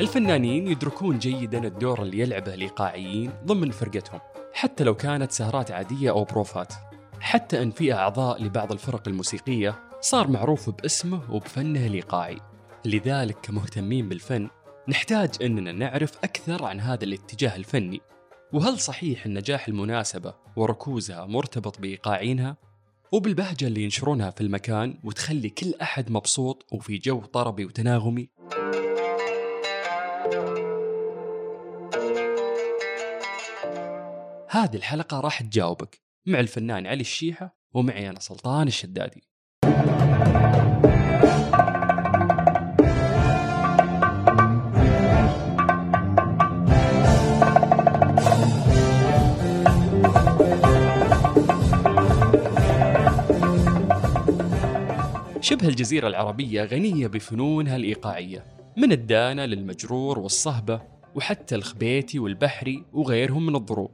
الفنانين يدركون جيدا الدور اللي يلعبه الإيقاعيين ضمن فرقتهم حتى لو كانت سهرات عادية أو بروفات. حتى أن في أعضاء لبعض الفرق الموسيقية صار معروف باسمه وبفنه الإيقاعي لذلك كمهتمين بالفن نحتاج أننا نعرف أكثر عن هذا الاتجاه الفني. وهل صحيح أن نجاح المناسبة وركوزها مرتبط بإيقاعينها؟ وبالبهجة اللي ينشرونها في المكان وتخلي كل أحد مبسوط وفي جو طربي وتناغمي؟ هذه الحلقة راح تجاوبك. مع الفنان علي الشيحة ومعي أنا سلطان الشدادي. شبه الجزيرة العربية غنية بفنونها الإيقاعية من الدانة للمجرور والصهبة وحتى الخبيتي والبحري وغيرهم من الضروب.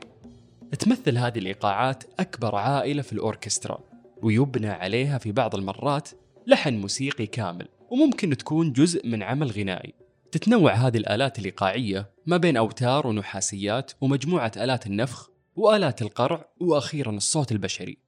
تمثل هذه الإيقاعات أكبر عائلة في الأوركسترا ويبنى عليها في بعض المرات لحن موسيقي كامل وممكن تكون جزء من عمل غنائي. تتنوع هذه الآلات الإيقاعية ما بين أوتار ونحاسيات ومجموعة آلات النفخ وآلات القرع وأخيرا الصوت البشري.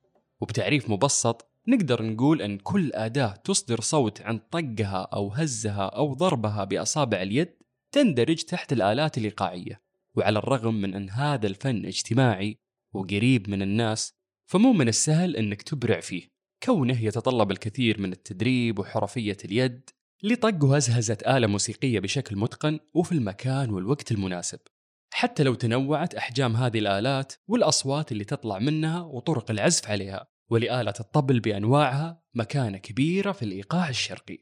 وبتعريف مبسط نقدر نقول أن كل أداة تصدر صوت عن طقها أو هزها أو ضربها بأصابع اليد تندرج تحت الآلات الإيقاعية وعلى الرغم من أن هذا الفن اجتماعي وقريب من الناس فمو من السهل أنك تبرع فيه. كونه يتطلب الكثير من التدريب وحرفية اليد لطق وهزهزة آلة موسيقية بشكل متقن وفي المكان والوقت المناسب. حتى لو تنوعت أحجام هذه الآلات والأصوات اللي تطلع منها وطرق العزف عليها. ولآلة الطبل بأنواعها مكانة كبيرة في الإيقاع الشرقي.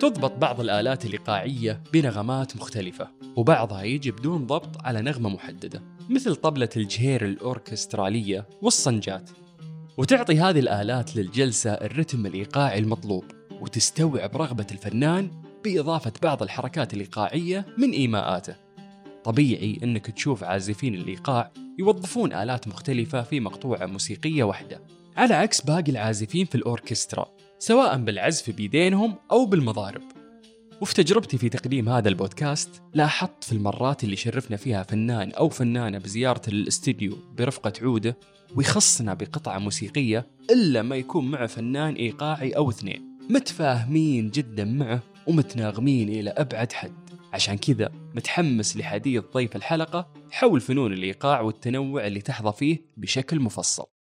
تضبط بعض الآلات الإيقاعية بنغمات مختلفة. وبعضها يجي بدون ضبط على نغمة محددة مثل طبلة الجهير الأوركسترالية والصنجات. وتعطي هذه الآلات للجلسة الرتم الإيقاعي المطلوب وتستوعب رغبة الفنان بإضافة بعض الحركات الإيقاعية من إيماءاته. طبيعي أنك تشوف عازفين الإيقاع يوظفون آلات مختلفة في مقطوعة موسيقية واحدة. على عكس باقي العازفين في الأوركسترا سواء بالعزف بيدينهم أو بالمضارب. وفي تجربتي في تقديم هذا البودكاست لاحظت في المرات اللي شرفنا فيها فنان أو فنانة بزيارة الاستديو برفقة عودة ويخصنا بقطعة موسيقية إلا ما يكون معه فنان إيقاعي أو اثنين. متفاهمين جدا معه ومتناغمين إلى أبعد حد. عشان كذا متحمس لحديث ضيف الحلقة حول فنون الإيقاع والتنوع اللي تحظى فيه بشكل مفصل.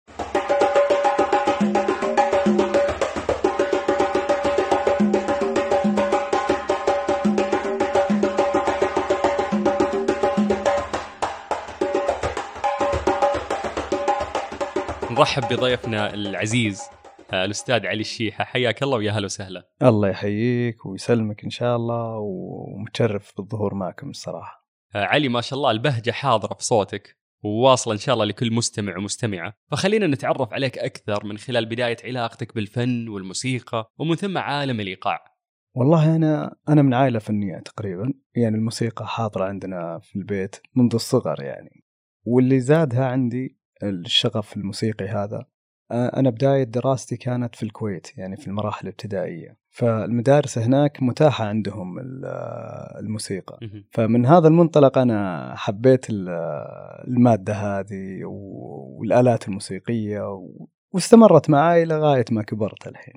نرحب بضيفنا العزيز آه، الأستاذ علي الشيحة. حياك الله ويا هلا وسهلا. الله يحييك ويسلمك إن شاء الله ومتشرف بالظهور معكم الصراحة. آه، علي ما شاء الله البهجة حاضرة في صوتك وواصلة إن شاء الله لكل مستمع ومستمعة. فخلينا نتعرف عليك أكثر من خلال بداية علاقتك بالفن والموسيقى ومن ثم عالم الإيقاع. والله أنا أنا من عائلة فنية تقريبا يعني الموسيقى حاضرة عندنا في البيت منذ الصغر يعني. واللي زادها عندي الشغف الموسيقي هذا. أنا بداية دراستي كانت في الكويت يعني في المراحل الابتدائية. فالمدارس هناك متاحة عندهم الموسيقى. فمن هذا المنطلق أنا حبيت المادة هذه والآلات الموسيقية واستمرت معي لغاية ما كبرت الحين.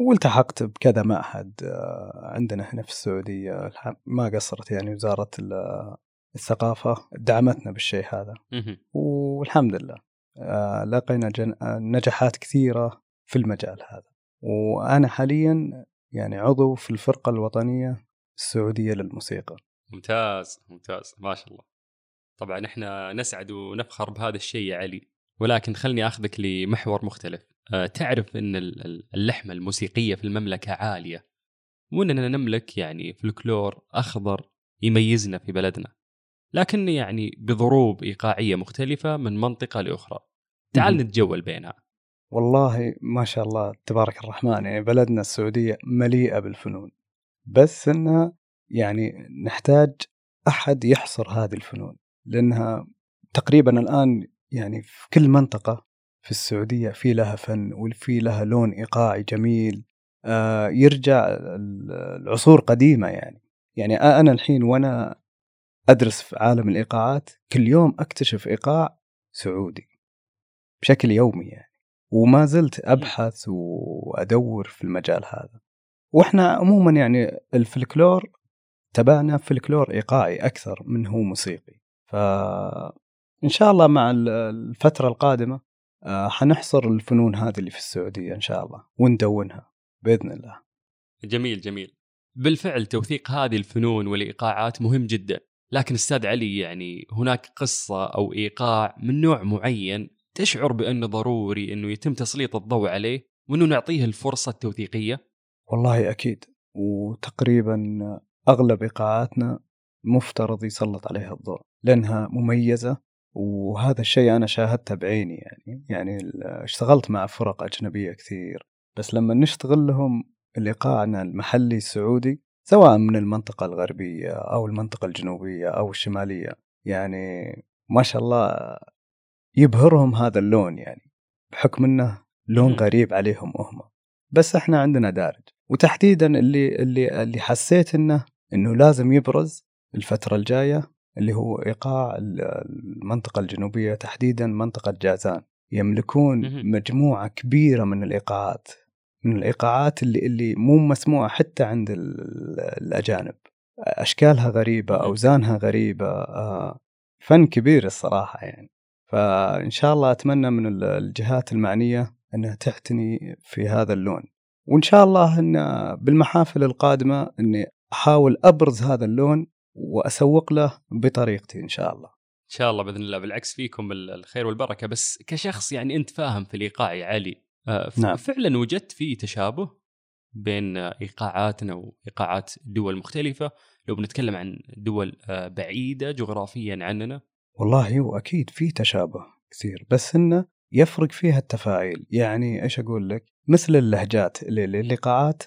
والتحقت بكذا معهد عندنا هنا في السعودية. ما قصرت يعني وزارة الثقافة دعمتنا بالشيء هذا. والحمد لله. آه، لقينا آه، نجاحات كثيرة في المجال هذا. وأنا حاليا يعني عضو في الفرقة الوطنية السعودية للموسيقى. ممتاز ممتاز ما شاء الله. طبعا إحنا نسعد ونفخر بهذا الشيء يا علي. ولكن خلني آخذك لمحور مختلف. أه تعرف إن اللحمة الموسيقية في المملكة عالية. واننا نملك يعني فلكلور أخضر يميزنا في بلدنا. لكن يعني بضروب إيقاعية مختلفة من منطقة لأخرى. تعال. نتجول بينها. والله ما شاء الله تبارك الرحمن يعني بلدنا السعودية مليئة بالفنون. بس إنها يعني نحتاج أحد يحصر هذه الفنون لأنها تقريبا الآن يعني في كل منطقة في السعودية في لها فن وفي لها لون إيقاعي جميل آه يرجع ال- العصور قديمة يعني. يعني أنا الحين وأنا أدرس في عالم الإيقاعات كل يوم أكتشف إيقاع سعودي بشكل يومي يعني. وما زلت أبحث وأدور في المجال هذا. وإحنا عموما يعني الفلكلور تبعنا فلكلور إيقاعي أكثر من هو موسيقي. فان شاء الله مع ال- الفترة القادمة آه، حنحصر الفنون هذه اللي في السعودية إن شاء الله وندونها بإذن الله. جميل جميل. بالفعل توثيق هذه الفنون والإيقاعات مهم جدا. لكن أستاذ علي يعني هناك قصة أو إيقاع من نوع معين تشعر بأنه ضروري إنه يتم تسليط الضوء عليه وإنه نعطيه الفرصة التوثيقية؟ والله أكيد. وتقريبا أغلب إيقاعاتنا مفترض يسلط عليها الضوء لأنها مميزة وهذا الشيء أنا شاهدته بعيني يعني. يعني اشتغلت مع فرق أجنبية كثير بس لما نشتغل لهم الايقاعنا المحلي السعودي سواء من المنطقة الغربية أو المنطقة الجنوبية أو الشمالية يعني ما شاء الله يبهرهم هذا اللون يعني بحكم إنه لون. غريب عليهم هم بس إحنا عندنا دارج وتحديدا اللي اللي اللي حسيت إنه إنه لازم يبرز الفترة الجاية اللي هو إيقاع ال- المنطقة الجنوبية تحديدا منطقة جازان يملكون مهم. مجموعة كبيرة من الإيقاعات من الإيقاعات اللي اللي مو مسموعة حتى عند ال- الأجانب. أشكالها غريبة. أوزانها غريبة آه، فن كبير الصراحة يعني. فإن شاء الله أتمنى من ال- الجهات المعنية إنها تعتني في هذا اللون. وإن شاء الله إن بالمحافل القادمة إني أحاول أبرز هذا اللون وأسوق له بطريقتي إن شاء الله. إن شاء الله بإذن الله. بالعكس فيكم ال- الخير والبركة. بس كشخص يعني أنت فاهم في الإيقاع يا علي نعم. فعلا وجدت في تشابه بين آه، إيقاعاتنا وإيقاعات دول مختلفة. لو بنتكلم عن دول آه، بعيدة جغرافيا عننا. والله هو أكيد في تشابه كثير بس انه يفرق فيها التفاعيل. يعني إيش أقول لك؟ مثل اللهجات الإيقاعات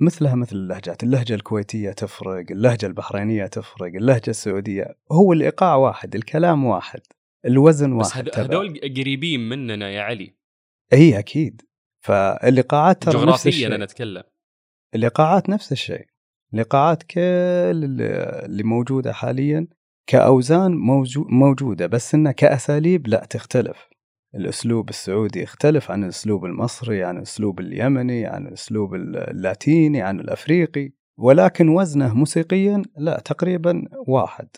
مثلها مثل اللهجات. اللهجة الكويتية تفرق اللهجة البحرينية تفرق اللهجة السعودية. هو الإيقاع واحد الكلام واحد الوزن بس واحد تبع. هذول قريبين مننا يا علي. اي أكيد. فالايقاعات ترى نفس جغرافيا الشيء. أنا أتكلم. الايقاعات نفس الشيء. الايقاعات كل اللي موجودة حاليا كأوزان موجو- موجودة بس إنها كأساليب لا تختلف. الأسلوب السعودي يختلف عن الأسلوب المصري عن الأسلوب اليمني عن الأسلوب اللاتيني عن الأفريقي. ولكن وزنه موسيقيا لا تقريبا واحد.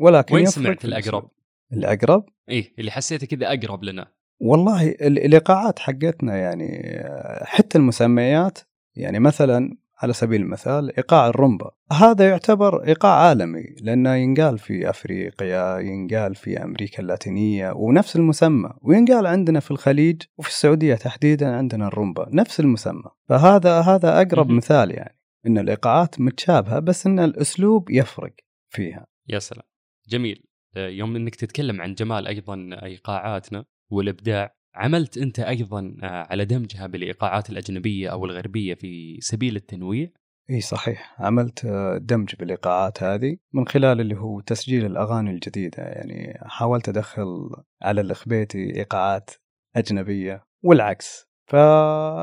ولكن وين سمعت الأقرب؟ الأقرب؟ إيه اللي حسيته كذا أقرب لنا. والله ال- الايقاعات حقتنا يعني حتى المسميات يعني مثلا على سبيل المثال إيقاع الرومبا. هذا يعتبر إيقاع عالمي لأنه ينقال في أفريقيا ينقال في أمريكا اللاتينية ونفس المسمى. وينقال عندنا في الخليج وفي السعودية تحديدا عندنا الرومبا نفس المسمى. فهذا هذا أقرب. مثال يعني إن الايقاعات متشابهة بس إن الأسلوب يفرق فيها. يا سلام. جميل. يوم إنك تتكلم عن جمال أيضا إيقاعاتنا والإبداع. عملت أنت أيضا آه، على دمجها بالإيقاعات الأجنبية أو الغربية في سبيل التنويع؟ إي صحيح. عملت آه، دمج بالإيقاعات هذه من خلال اللي هو تسجيل الأغاني الجديدة. يعني حاولت أدخل على الخبيتي إيقاعات أجنبية والعكس. ف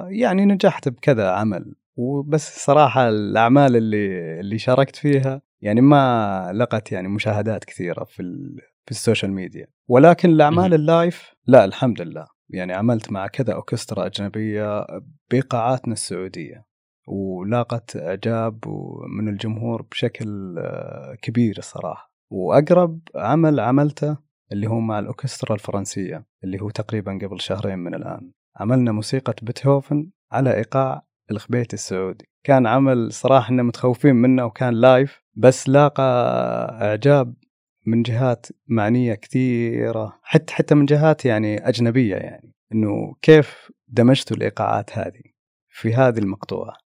يعني نجحت بكذا عمل. وبس صراحة الأعمال اللي اللي شاركت فيها يعني ما لقت يعني مشاهدات كثيرة في. في ال social media. ولكن الاعمال. ال live لا الحمد لله. يعني عملت مع كذا اوركسترا أجنبية بايقاعاتنا السعودية ولاقت إعجاب من الجمهور بشكل آه، كبير الصراحة. وأقرب عمل عملته اللي هو مع الاوركسترا الفرنسية اللي هو تقريبا قبل شهرين من الآن. عملنا موسيقى بيتهوفن على إيقاع الخبيت السعودي. كان عمل صراحة إحنا متخوفين منه وكان live بس لاقى إعجاب من جهات معنية كثيرة حتى حتى من جهات يعني أجنبية يعني إنه كيف دمجتوا الإيقاعات هذه في هذه المقطوعة؟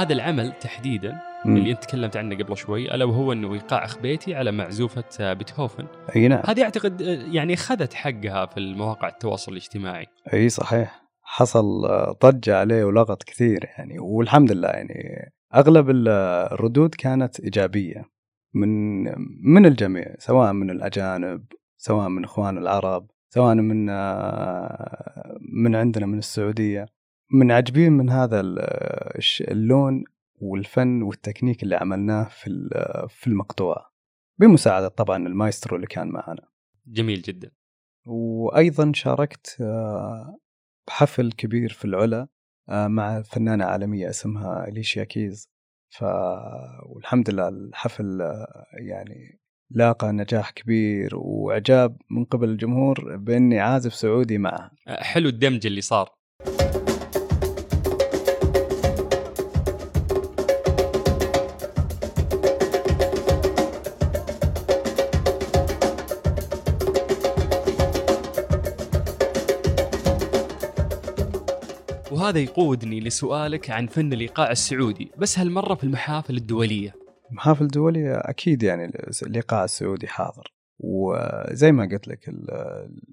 هذا العمل تحديدا مم. اللي أنت تكلمت عنه قبل شوي ألا وهو إنه إيقاع خبيتي على معزوفة آه، بيتهوفن. أي نعم. هذه أعتقد آه، يعني أخذت حقها في المواقع التواصل الاجتماعي. أي صحيح. حصل آه، ضجة عليه ولغط كثير يعني والحمد لله يعني أغلب ال- الردود كانت إيجابية من من الجميع سواء من الأجانب سواء من إخوان العرب سواء من آه، من عندنا من السعودية. من عجبين من هذا اللون والفن والتكنيك اللي عملناه في في المقطوعة. بمساعدة طبعا المايسترو اللي كان معنا. جميل جدا. وأيضا شاركت آه، بحفل كبير في العلا آه، مع فنانة عالمية اسمها أليشيا كيز. ف والحمد لله الحفل آه، يعني لاقى نجاح كبير وإعجاب من قبل الجمهور بإني عازف سعودي معها آه، حلو الدمج اللي صار. وهذا يقودني لسؤالك عن فن الايقاع السعودي بس هالمرة في المحافل الدولية. المحافل الدولية أكيد يعني الإيقاع السعودي حاضر. وزي ما قلت لك ال-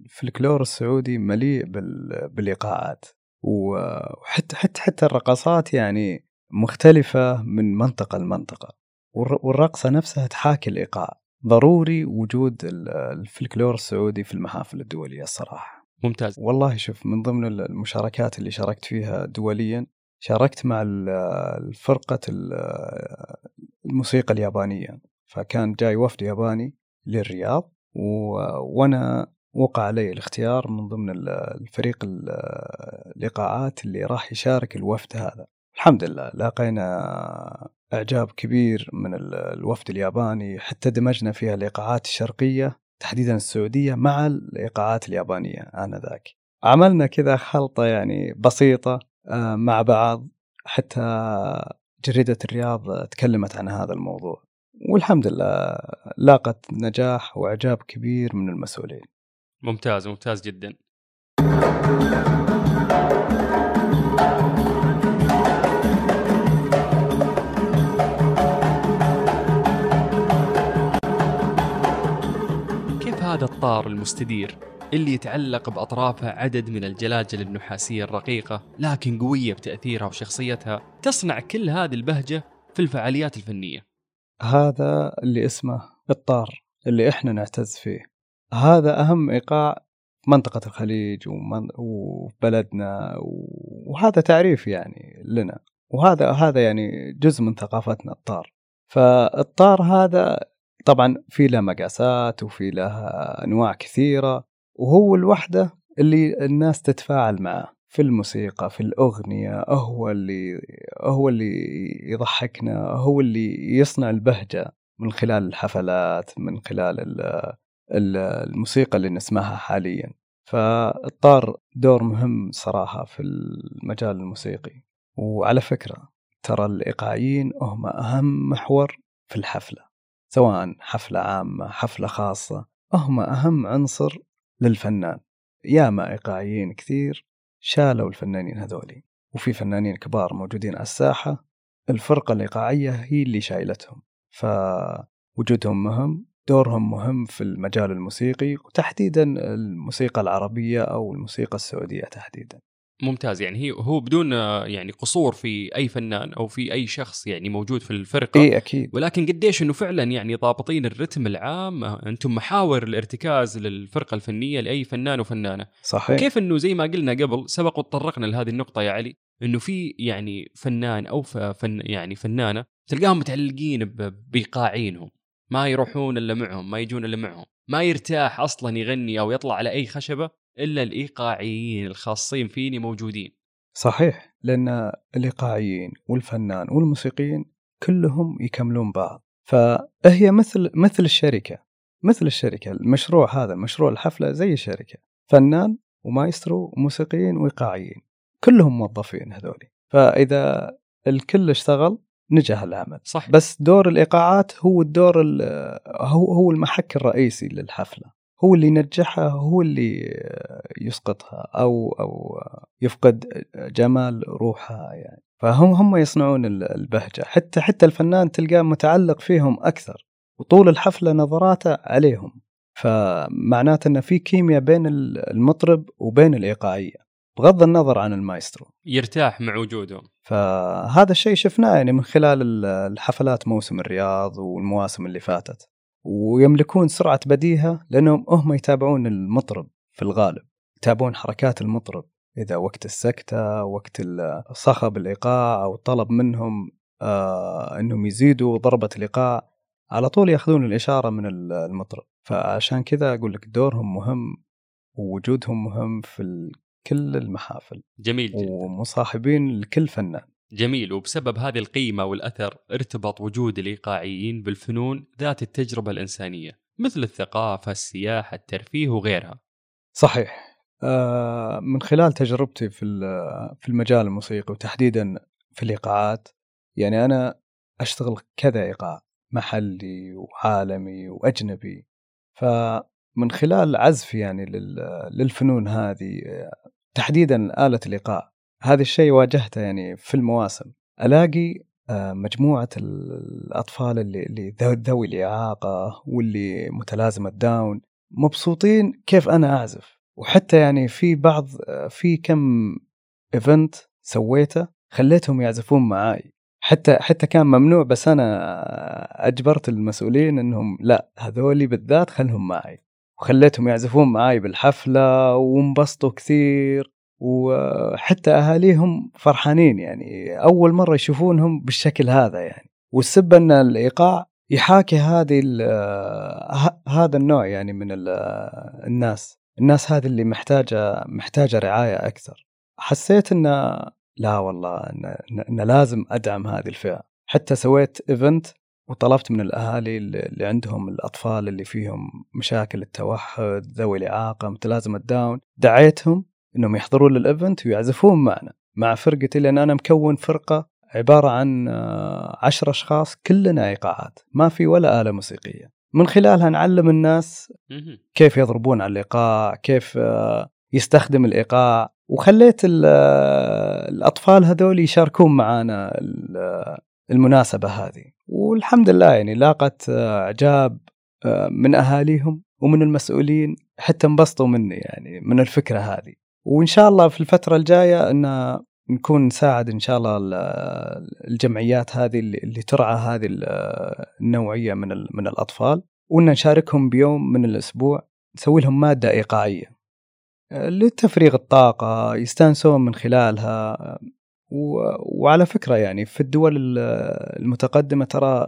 الفلكلور السعودي مليء بال- بالإيقاعات وحتى حتى حتى الرقصات يعني مختلفة من منطقة لمنطقة. والر- والرقصة نفسها تحاكي الإيقاع ضروري وجود ال- الفلكلور السعودي في المحافل الدولية الصراحة. ممتاز والله شوف من ضمن المشاركات اللي شاركت فيها دوليا شاركت مع ال- الفرقة ال- الموسيقى اليابانية فكان جاي وفد ياباني للرياض. وأنا وقع علي الاختيار من ضمن ال- الفريق ال- الإيقاعات اللي راح يشارك الوفد هذا الحمد لله لاقينا إعجاب كبير من ال- الوفد الياباني حتى دمجنا فيها الإيقاعات الشرقية تحديدا السعودية مع الإيقاعات اليابانية آنذاك. عملنا كذا خلطة يعني بسيطة آه، مع بعض. حتى جريدة الرياض تكلمت عن هذا الموضوع. والحمد لله لاقت نجاح وإعجاب كبير من المسؤولين. ممتاز ممتاز جدا. هذا الطار المستدير اللي يتعلق بأطرافه عدد من الجلاجل النحاسية الرقيقة لكن قوية بتأثيرها وشخصيتها تصنع كل هذه البهجة في الفعاليات الفنية. هذا اللي اسمه الطار اللي إحنا نعتز فيه. هذا أهم إيقاع منطقة الخليج ومن- وبلدنا وهذا تعريف يعني لنا. وهذا هذا يعني جزء من ثقافتنا الطار. فالطار هذا طبعا في له مقاسات وفي له أنواع كثيرة وهو الوحدة اللي الناس تتفاعل معه في الموسيقى في الأغنية هو اللي هو اللي يضحكنا هو اللي يصنع البهجة من خلال الحفلات من خلال ال- ال- الموسيقى اللي نسمعها حاليا. فالطار دور مهم صراحة في المجال الموسيقي. وعلى فكرة ترى الإيقاعيين هم أهم محور في الحفلة. سواء حفلة عامة حفلة خاصة هم أهم عنصر للفنان. ياما ايقاعيين كثير شالوا الفنانين هذولي وفي فنانين كبار موجودين على الساحة الفرقة الايقاعيه هي اللي شايلتهم. فوجودهم مهم دورهم مهم في المجال الموسيقي وتحديدا الموسيقى العربية أو الموسيقى السعودية تحديدا. ممتاز. يعني هي هو بدون آه، يعني قصور في أي فنان أو في أي شخص يعني موجود في الفرقة. اي أكيد. ولكن قديش إنه فعلا يعني ضابطين الرتم العام أنتم محاور الارتكاز للفرقة الفنية لأي فنان وفنانة. صحيح. كيف إنه زي ما قلنا قبل سبق وتطرقنا لهذه النقطة يا علي إنه في يعني فنان أو فن يعني فنانة تلقاهم متعلقين ب- بايقاعينهم ما يروحون إلا معهم ما يجون إلا معهم. ما يرتاح أصلا يغني أو يطلع على أي خشبة. إلا الإيقاعيين الخاصين فيني موجودين. صحيح لأن الإيقاعيين والفنان والموسيقيين كلهم يكملون بعض. فهي مثل مثل الشركة مثل الشركة المشروع هذا مشروع الحفلة زي الشركة فنان ومايسترو وموسيقيين وإيقاعيين كلهم موظفين هذولي. فإذا الكل اشتغل نجح العمل. صح بس دور الإيقاعات هو الدور ال- هو هو المحك الرئيسي للحفلة. هو اللي ينجحها هو اللي يسقطها أو أو يفقد جمال روحها يعني. فهم هم يصنعون ال- البهجة. حتى حتى الفنان تلقاه متعلق فيهم أكثر وطول الحفلة نظراته عليهم. فمعناته إن في كيمياء بين ال- المطرب وبين الإيقاعية. بغض النظر عن المايسترو. يرتاح مع وجودهم. فهذا الشيء شفناه يعني من خلال ال- الحفلات موسم الرياض والمواسم اللي فاتت. ويملكون سرعة بديهة لأنهم هم يتابعون المطرب في الغالب يتابعون حركات المطرب إذا وقت السكتة وقت صخب الإيقاع أو طلب منهم آه أنهم يزيدوا ضربة الإيقاع على طول يأخذون الإشارة من ال- المطرب. فعشان كذا أقول لك دورهم مهم ووجودهم مهم في كل المحافل جميل جدا. ومصاحبين لكل فنان. جميل. وبسبب هذه القيمة والأثر ارتبط وجود الإيقاعيين بالفنون ذات التجربة الإنسانية مثل الثقافة السياحة الترفيه وغيرها. صحيح. آه، من خلال تجربتي في في المجال الموسيقي وتحديدا في الإيقاعات يعني أنا أشتغل كذا إيقاع محلي وعالمي وأجنبي. فمن خلال عزفي يعني لل- للفنون هذه آه، تحديدا آلة الإيقاع. هذا الشيء واجهته يعني في المواسم ألاقي آه، مجموعة ال- الأطفال اللي اللي ذو- ذوي الإعاقة واللي متلازمة داون مبسوطين كيف أنا أعزف. وحتى يعني في بعض في كم ايفنت سويته خليتهم يعزفون معاي. حتى حتى كان ممنوع بس أنا أجبرت المسؤولين إنهم لا هذولي بالذات خلهم معي وخليتهم يعزفون معاي بالحفلة وانبسطوا كثير. وحتى أهاليهم فرحانين يعني. أول مرة يشوفونهم بالشكل هذا يعني. والسبب أن الإيقاع يحاكي هذه ال- ه- هذا النوع يعني من ال- الناس. الناس هذه اللي محتاجة محتاجة رعاية أكثر. حسيت إن لا والله إن, لازم أدعم هذه الفئة. حتى سويت event وطلبت من الأهالي اللي عندهم الأطفال اللي فيهم مشاكل التوحد ذوي الإعاقة متلازمه داون دعيتهم إنهم يحضرون لل event ويعزفون معنا. مع فرقتي لأن أنا مكون فرقة عبارة عن آه، عشر أشخاص كلنا إيقاعات. ما في ولا آلة موسيقية. من خلالها نعلم الناس. كيف يضربون على الإيقاع كيف آه، يستخدم الإيقاع. وخليت آه، الأطفال هذول يشاركون معنا ال- المناسبة هذه. والحمد لله يعني لاقت إعجاب من أهاليهم ومن المسؤولين. حتى انبسطوا مني يعني من الفكرة هذه. وإن شاء الله في الفترة الجاية إن نكون نساعد إن شاء الله ال- الجمعيات هذه اللي ترعى هذه ال- النوعية من من الأطفال وإن نشاركهم بيوم من الأسبوع نسوي لهم مادة إيقاعية آه، لتفريغ الطاقة يستانسون من خلالها وعلى فكرة يعني في الدول ال- المتقدمة ترى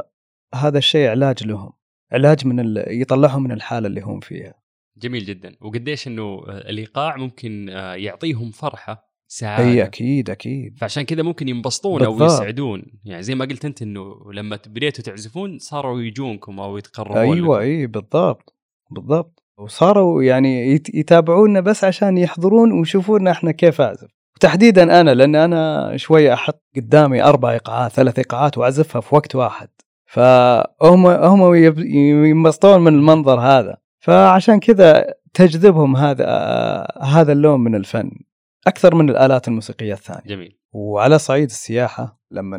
هذا الشيء علاج لهم علاج من ال- يطلعهم من الحالة اللي هم فيها. جميل جدا. وقديش إنه الإيقاع ممكن آه، يعطيهم فرحة سعادة. إي أكيد أكيد. فعشان كذا ممكن ينبسطون أو بالضبط. يسعدون. يعني زي ما قلت أنت إنه لما بديتوا تعزفون صاروا يجونكم أو يتقربون أيوه. إي بالضبط بالضبط. وصاروا يعني يت- يتابعونا بس عشان يحضرون ويشوفونا إحنا كيف أعزف. تحديدا أنا لأن أنا شوية أحط قدامي أربع إيقاعات ثلاث إيقاعات وأعزفها في وقت واحد. فهم هم ينبسطون من المنظر هذا. فعشان كذا تجذبهم هذا هذا اللون من الفن أكثر من الآلات الموسيقية الثانية. جميل. وعلى صعيد السياحة لما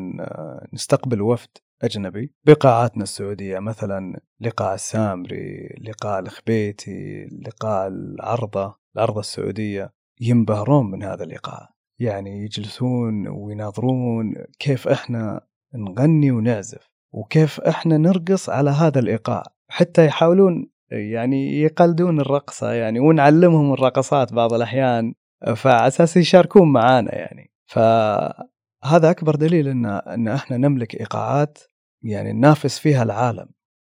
نستقبل وفد أجنبي بقاعاتنا السعودية مثلا لقاء السامري لقاء الخبيتي لقاء العرضة العرضة السعودية ينبهرون من هذا اللقاء يعني يجلسون ويناظرون كيف إحنا نغني ونعزف وكيف إحنا نرقص على هذا الإيقاع حتى يحاولون يعني يقلدون الرقصة يعني ونعلمهم الرقصات بعض الأحيان فعلى أساس يشاركون معانا يعني. فهذا أكبر دليل إن إن إحنا نملك إيقاعات يعني ننافس فيها العالم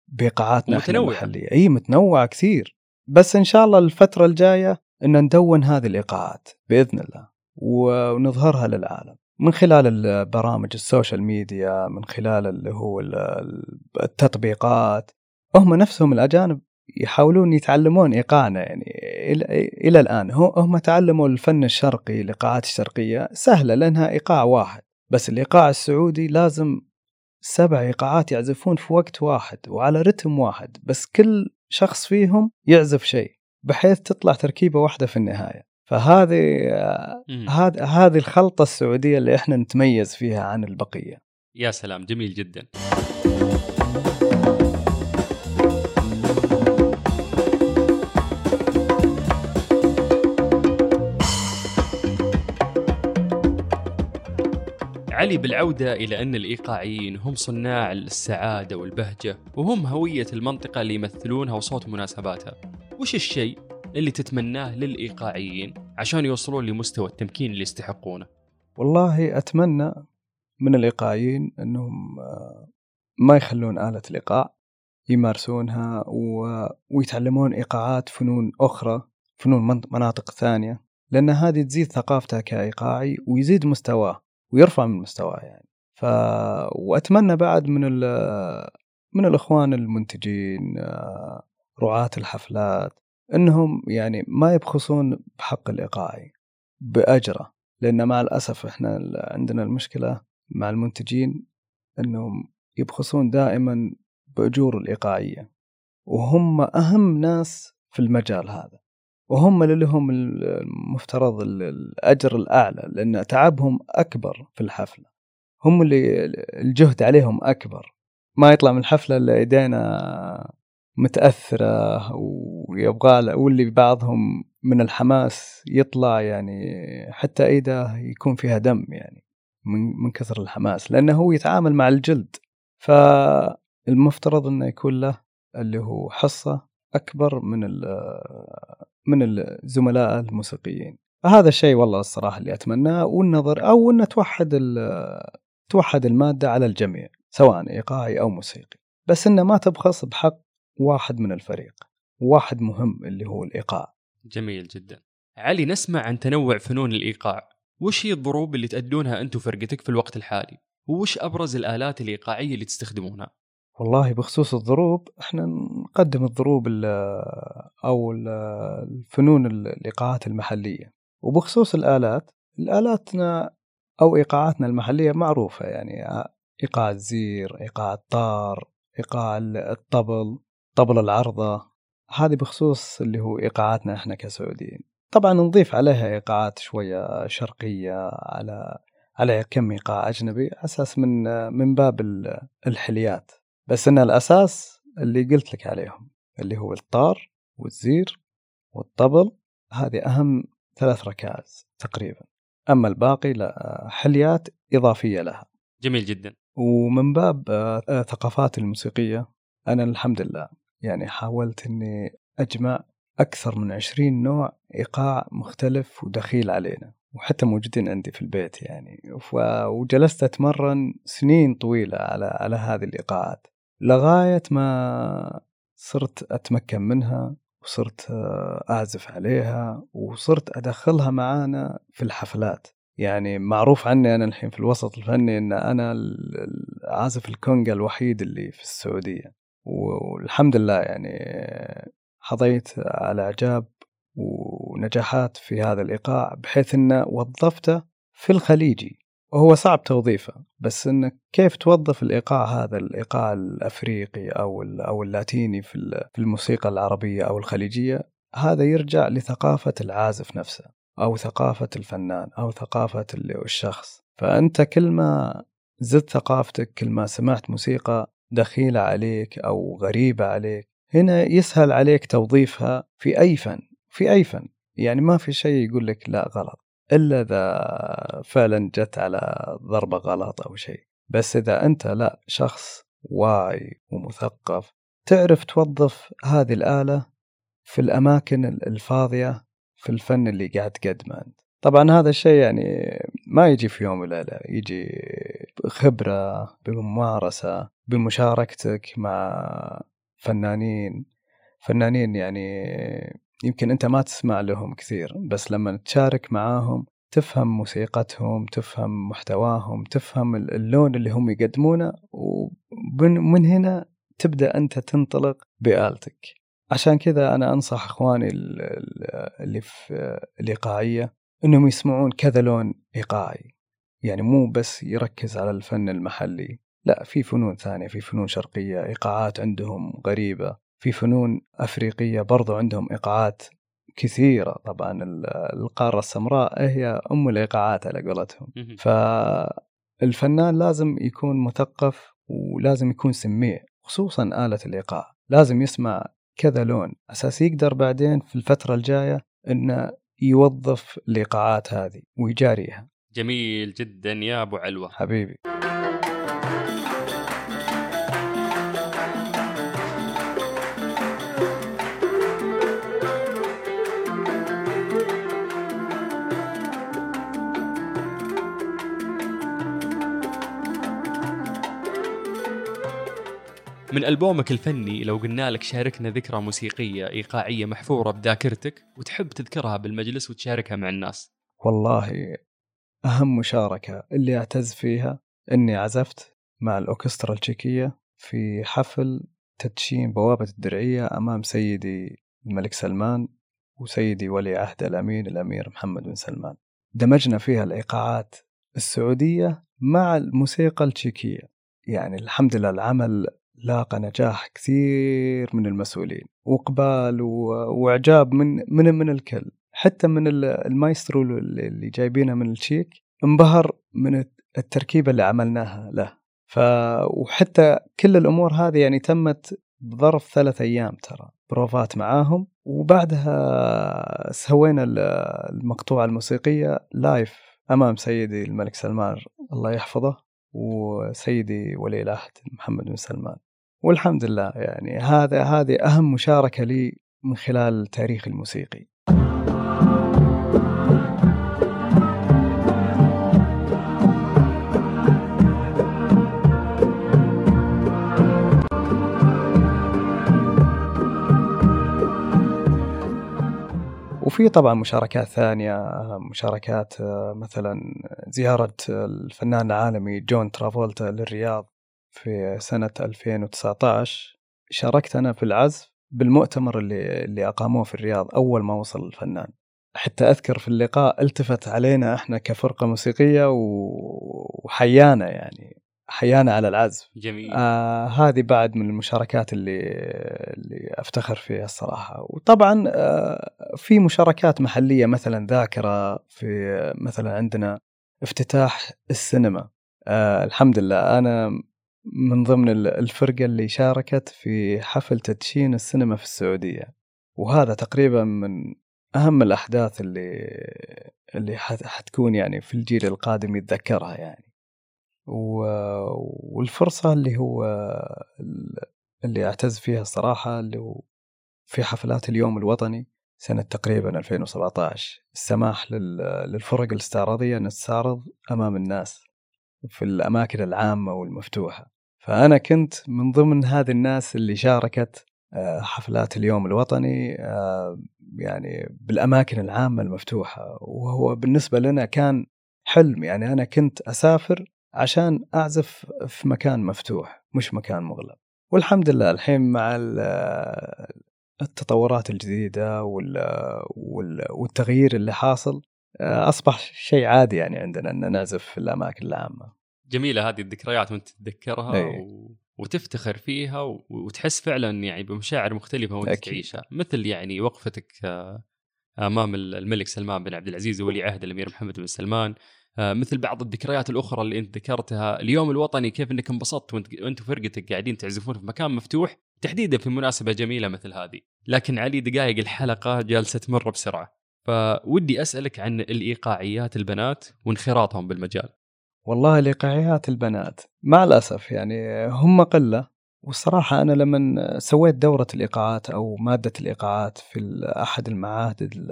بإيقاعاتنا إحنا ومتنوعة. المحلية. إي متنوعة كثير. بس إن شاء الله الفترة الجاية إن ندون هذه الإيقاعات بإذن الله ونظهرها للعالم. من خلال البرامج ال social media من خلال اللي هو ال- التطبيقات هم نفسهم الأجانب يحاولون يتعلمون ايقاعنا يعني إلى الآن. هم تعلموا الفن الشرقي الإيقاعات الشرقية سهلة لأنها إيقاع واحد. بس الإيقاع السعودي لازم سبع إيقاعات يعزفون في وقت واحد وعلى رتم واحد. بس كل شخص فيهم يعزف شيء بحيث تطلع تركيبة واحدة في النهاية. فهذه هذه الخلطة السعودية اللي إحنا نتميز فيها عن البقية. يا سلام جميل جدا. علي بالعودة إلى أن الإيقاعيين هم صناع السعادة والبهجة وهم هوية المنطقة اللي يمثلونها وصوت مناسباتها وش الشيء اللي تتمناه للإيقاعيين عشان يوصلون لمستوى التمكين اللي يستحقونه والله أتمنى من الإيقاعيين أنهم آه، ما يخلون آلة الإيقاع يمارسونها. ويتعلمون إيقاعات فنون أخرى فنون من- مناطق ثانية لأن هذه تزيد ثقافته كإيقاعي ويزيد مستواه ويرفع من مستواه يعني. ف... وأتمنى بعد من ال... من الإخوان المنتجين آه، رعاة الحفلات أنهم يعني ما يبخسون بحق الإيقاعي بأجره. لأن مع الأسف إحنا ال- عندنا المشكلة مع المنتجين أنهم يبخسون دائما بأجور الإيقاعية وهم أهم ناس في المجال هذا. وهم اللي لهم المفترض ال- الأجر الأعلى لأن تعبهم أكبر في الحفلة. هم اللي الجهد عليهم أكبر. ما يطلع من الحفلة إلا إيدينا متأثرة ويبغى واللي بعضهم من الحماس يطلع يعني حتى ايده يكون فيها دم يعني من من كثر الحماس لأنه هو يتعامل مع الجلد. فالمفترض إنه يكون له اللي هو حصة أكبر من من الزملاء الموسيقيين. فهذا الشيء والله الصراحة اللي اتمناه والنظر أو ان توحد توحد المادة على الجميع سواء إيقاعي أو موسيقي. بس إنه ما تبخس بحق واحد من الفريق واحد مهم اللي هو الإيقاع. جميل جدا. علي نسمع عن تنوع فنون الإيقاع. وش هي الضروب اللي تأدونها أنت وفرقتك في الوقت الحالي؟ وش أبرز الآلات الإيقاعية اللي تستخدمونها؟ والله بخصوص الضروب إحنا نقدم الضروب ال- أو ال- الفنون ال- الإيقاعات المحلية. وبخصوص الآلات الآلاتنا أو إيقاعاتنا المحلية معروفة يعني إيقاع الزير إيقاع الطار إيقاع ال- الطبل طبل العرضة. هذه بخصوص اللي هو إيقاعاتنا إحنا كسعوديين. طبعا نضيف عليها إيقاعات شوية شرقية على على كم إيقاع أجنبي أساس من من باب ال- الحليات. بس إن الأساس اللي قلت لك عليهم اللي هو الطار والزير والطبل هذه أهم ثلاث ركائز تقريبا. أما الباقي لا حليات إضافية لها. جميل جدا. ومن باب آه، ثقافاتي الموسيقية أنا الحمد لله يعني حاولت إني أجمع أكثر من عشرين نوع إيقاع مختلف ودخيل علينا. وحتى موجودين عندي في البيت يعني. وجلست أتمرن سنين طويلة على على هذه الإيقاعات لغاية ما صرت أتمكن منها وصرت آه، أعزف عليها وصرت أدخلها معانا في الحفلات يعني معروف عني أنا الحين في الوسط الفني إن أنا ال- ال- عازف الكونغا الوحيد اللي في السعودية والحمد لله يعني حظيت على إعجاب ونجاحات في هذا الإيقاع بحيث إنه وظفته في الخليجي. وهو صعب توظيفه بس انك كيف توظف الإيقاع هذا؟ الإيقاع الأفريقي أو أو اللاتيني في ال- في الموسيقى العربية أو الخليجية. هذا يرجع لثقافة العازف نفسه أو ثقافة الفنان أو ثقافة ال- الشخص. فأنت كل ما زدت ثقافتك كل ما سمعت موسيقى دخيلة عليك أو غريبة عليك هنا يسهل عليك توظيفها في أي فن. في أي فن يعني ما في شيء يقول لك لا غلط إلا إذا فعلا جت على ضربة غلط أو شيء. بس إذا أنت لا شخص واعي ومثقف تعرف توظف هذه الآلة في الأماكن الفاضية في الفن اللي قاعد تقدمه أنت. طبعا هذا الشيء يعني ما يجي في يوم وليلة يجي خبره بممارسة بمشاركتك مع فنانين. فنانين يعني يمكن أنت ما تسمع لهم كثير بس لما تشارك معاهم تفهم موسيقتهم تفهم محتواهم تفهم اللون اللي هم يقدمونه ومن هنا تبدأ أنت تنطلق بآلتك. عشان كذا أنا أنصح إخواني ال- ال- اللي في الإيقاعية إنهم يسمعون كذا لون إيقاعي. يعني مو بس يركز على الفن المحلي لا في فنون ثانية في فنون شرقية إيقاعات عندهم غريبة. في فنون أفريقية برضو عندهم إيقاعات كثيرة. طبعا ال- القارة السمراء هي أم الإيقاعات على قولتهم. فالفنان لازم يكون مثقف ولازم يكون سميع خصوصا آلة الإيقاع. لازم يسمع كذا لون. أساس يقدر بعدين في الفترة الجاية أنه يوظف الإيقاعات هذه ويجاريها. جميل جدا يا أبو علوة. حبيبي. من ألبومك الفني لو قلنا لك شاركنا ذكرى موسيقية إيقاعية محفورة بذاكرتك وتحب تذكرها بالمجلس وتشاركها مع الناس. والله أهم مشاركة اللي أعتز فيها أني عزفت مع الأوركسترا التشيكية في حفل تدشين بوابة الدرعية أمام سيدي الملك سلمان وسيدي ولي عهد الأمين الأمير محمد بن سلمان. دمجنا فيها الإيقاعات السعودية مع الموسيقى التشيكية. يعني الحمد لله العمل لاقى نجاح كثير من المسؤولين وإقبال و- وإعجاب من من من الكل حتى من ال- المايسترو اللي جايبينه من التشيك انبهر من التركيبة اللي عملناها له. ف وحتى كل الأمور هذه يعني تمت بظرف ثلاث أيام ترى بروفات معاهم وبعدها سوينا ال- المقطوعة الموسيقية live أمام سيدي الملك سلمان الله يحفظه وسيدي ولي العهد محمد بن سلمان. والحمد لله يعني هذا هذه أهم مشاركة لي من خلال تاريخي الموسيقي. وفي طبعا مشاركات ثانية مشاركات آه، مثلا زيارة الفنان العالمي جون ترافولتا للرياض. في سنة 2019 شاركت أنا في العزف بالمؤتمر اللي اللي أقاموه في الرياض أول ما وصل الفنان. حتى أذكر في اللقاء التفت علينا إحنا كفرقة موسيقية وحيانا يعني حيانا على العزف. جميل. آه هذه بعد من المشاركات اللي اللي أفتخر فيها الصراحة. وطبعا آه في مشاركات محلية مثلا ذاكرة في مثلا عندنا افتتاح السينما. آه الحمد لله. أنا من ضمن ال- الفرقة اللي شاركت في حفل تدشين السينما في السعودية. وهذا تقريبا من أهم الأحداث اللي اللي حت- حتكون يعني في الجيل القادم يتذكرها يعني. و- والفرصة اللي هو اللي أعتز فيها الصراحة اللي هو في حفلات اليوم الوطني سنة تقريبا 2017 السماح لل- للفرق الاستعراضية أن تستعرض أمام الناس. في الأماكن العامة والمفتوحة. فأنا كنت من ضمن هذه الناس اللي شاركت آه، حفلات اليوم الوطني آه، يعني بالأماكن العامة المفتوحة. وهو بالنسبة لنا كان حلم يعني أنا كنت أسافر عشان أعزف في مكان مفتوح مش مكان مغلق. والحمد لله الحين مع ال- التطورات الجديدة وال- وال- والتغيير اللي حاصل آه، أصبح شيء عادي يعني عندنا أن نعزف في الأماكن العامة. جميلة هذه الذكريات وأنت تتذكرها أي. و... وتفتخر فيها و... وتحس فعلا يعني بمشاعر مختلفة وأنت أكيد. تعيشها. مثل يعني وقفتك آه، أمام الملك سلمان بن عبد العزيز وولي عهد الأمير محمد بن سلمان. آه، مثل بعض الذكريات الأخرى اللي أنت ذكرتها. اليوم الوطني كيف أنك انبسطت وأنت وأنت وفرقتك قاعدين تعزفون في مكان مفتوح؟ تحديدا في مناسبة جميلة مثل هذه. لكن علي دقائق الحلقة جالسه تمر بسرعة. فودي أسألك عن الإيقاعيات البنات وانخراطهم بالمجال. والله الإيقاعيات البنات مع الأسف يعني هم قلة والصراحة أنا لما سويت دورة الإيقاعات أو مادة الإيقاعات في أحد المعاهد ال-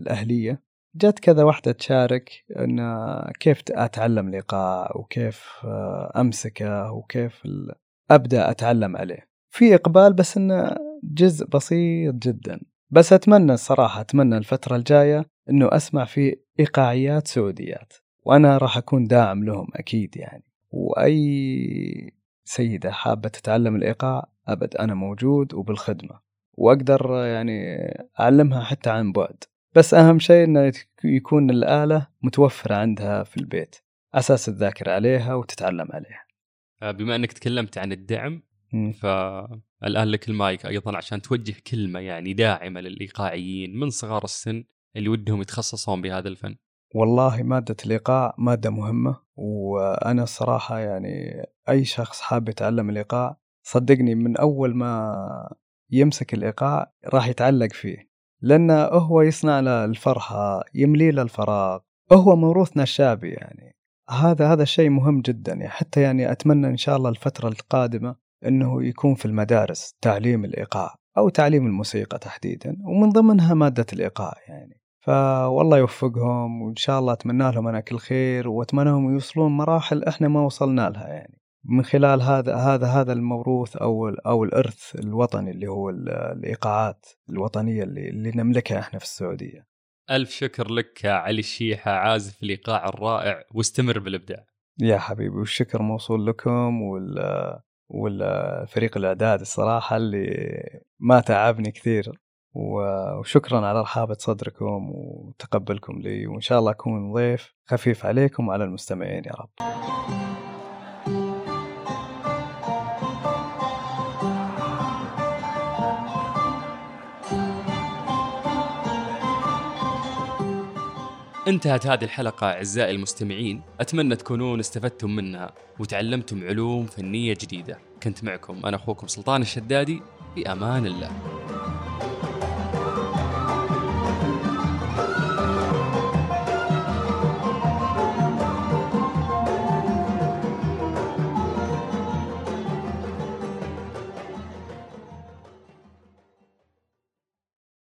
الأهلية جت كذا واحدة تشارك أن كيف أتعلم الإيقاع وكيف أمسكه وكيف أبدأ أتعلم عليه. في إقبال بس أنه جزء بسيط جدا. بس أتمنى الصراحة أتمنى الفترة الجاية أنه أسمع في إيقاعيات سعوديات وأنا راح أكون داعم لهم أكيد يعني. وأي سيدة حابة تتعلم الإيقاع أبد أنا موجود وبالخدمة. وأقدر يعني أعلمها حتى عن بعد. بس أهم شيء أنه يكون الآلة متوفرة عندها في البيت أساس تذاكر عليها وتتعلم عليها. آه، بما إنك تكلمت عن الدعم. ف الآن لك المايك أيضا عشان توجه كلمة يعني داعمة للإيقاعيين من صغار السن اللي ودهم يتخصصون بهذا الفن. والله مادة الإيقاع مادة مهمة وأنا الصراحة يعني أي شخص حاب يتعلم الإيقاع صدقني من أول ما يمسك الإيقاع راح يتعلق فيه لأنه هو يصنع له الفرحة يملي له الفراغ هو موروثنا الشعبي يعني. هذا هذا الشيء مهم جدا يعني حتى يعني أتمنى إن شاء الله الفترة القادمة أنه يكون في المدارس تعليم الإيقاع أو تعليم الموسيقى تحديدا ومن ضمنها مادة الإيقاع يعني فوالله يوفقهم وإن شاء الله أتمنى لهم أنا كل خير وأتمنىهم يوصلون مراحل إحنا ما وصلنا لها يعني من خلال هذا هذا هذا الموروث أو أو الإرث الوطني اللي هو الإيقاعات الوطنية اللي اللي نملكها إحنا في السعودية. ألف شكر لك علي الشيحه عازف الإيقاع الرائع واستمر بالإبداع. يا حبيبي والشكر موصول لكم وال والفريق الأعداد الصراحة اللي ما تعبني كثير وشكرا على رحابة صدركم وتقبلكم لي وإن شاء الله أكون ضيف خفيف عليكم وعلى المستمعين يا رب. انتهت هذه الحلقة أعزائي المستمعين. أتمنى تكونون استفدتم منها وتعلمتم علوم فنية جديدة. كنت معكم أنا أخوكم سلطان الشدادي. في أمان الله.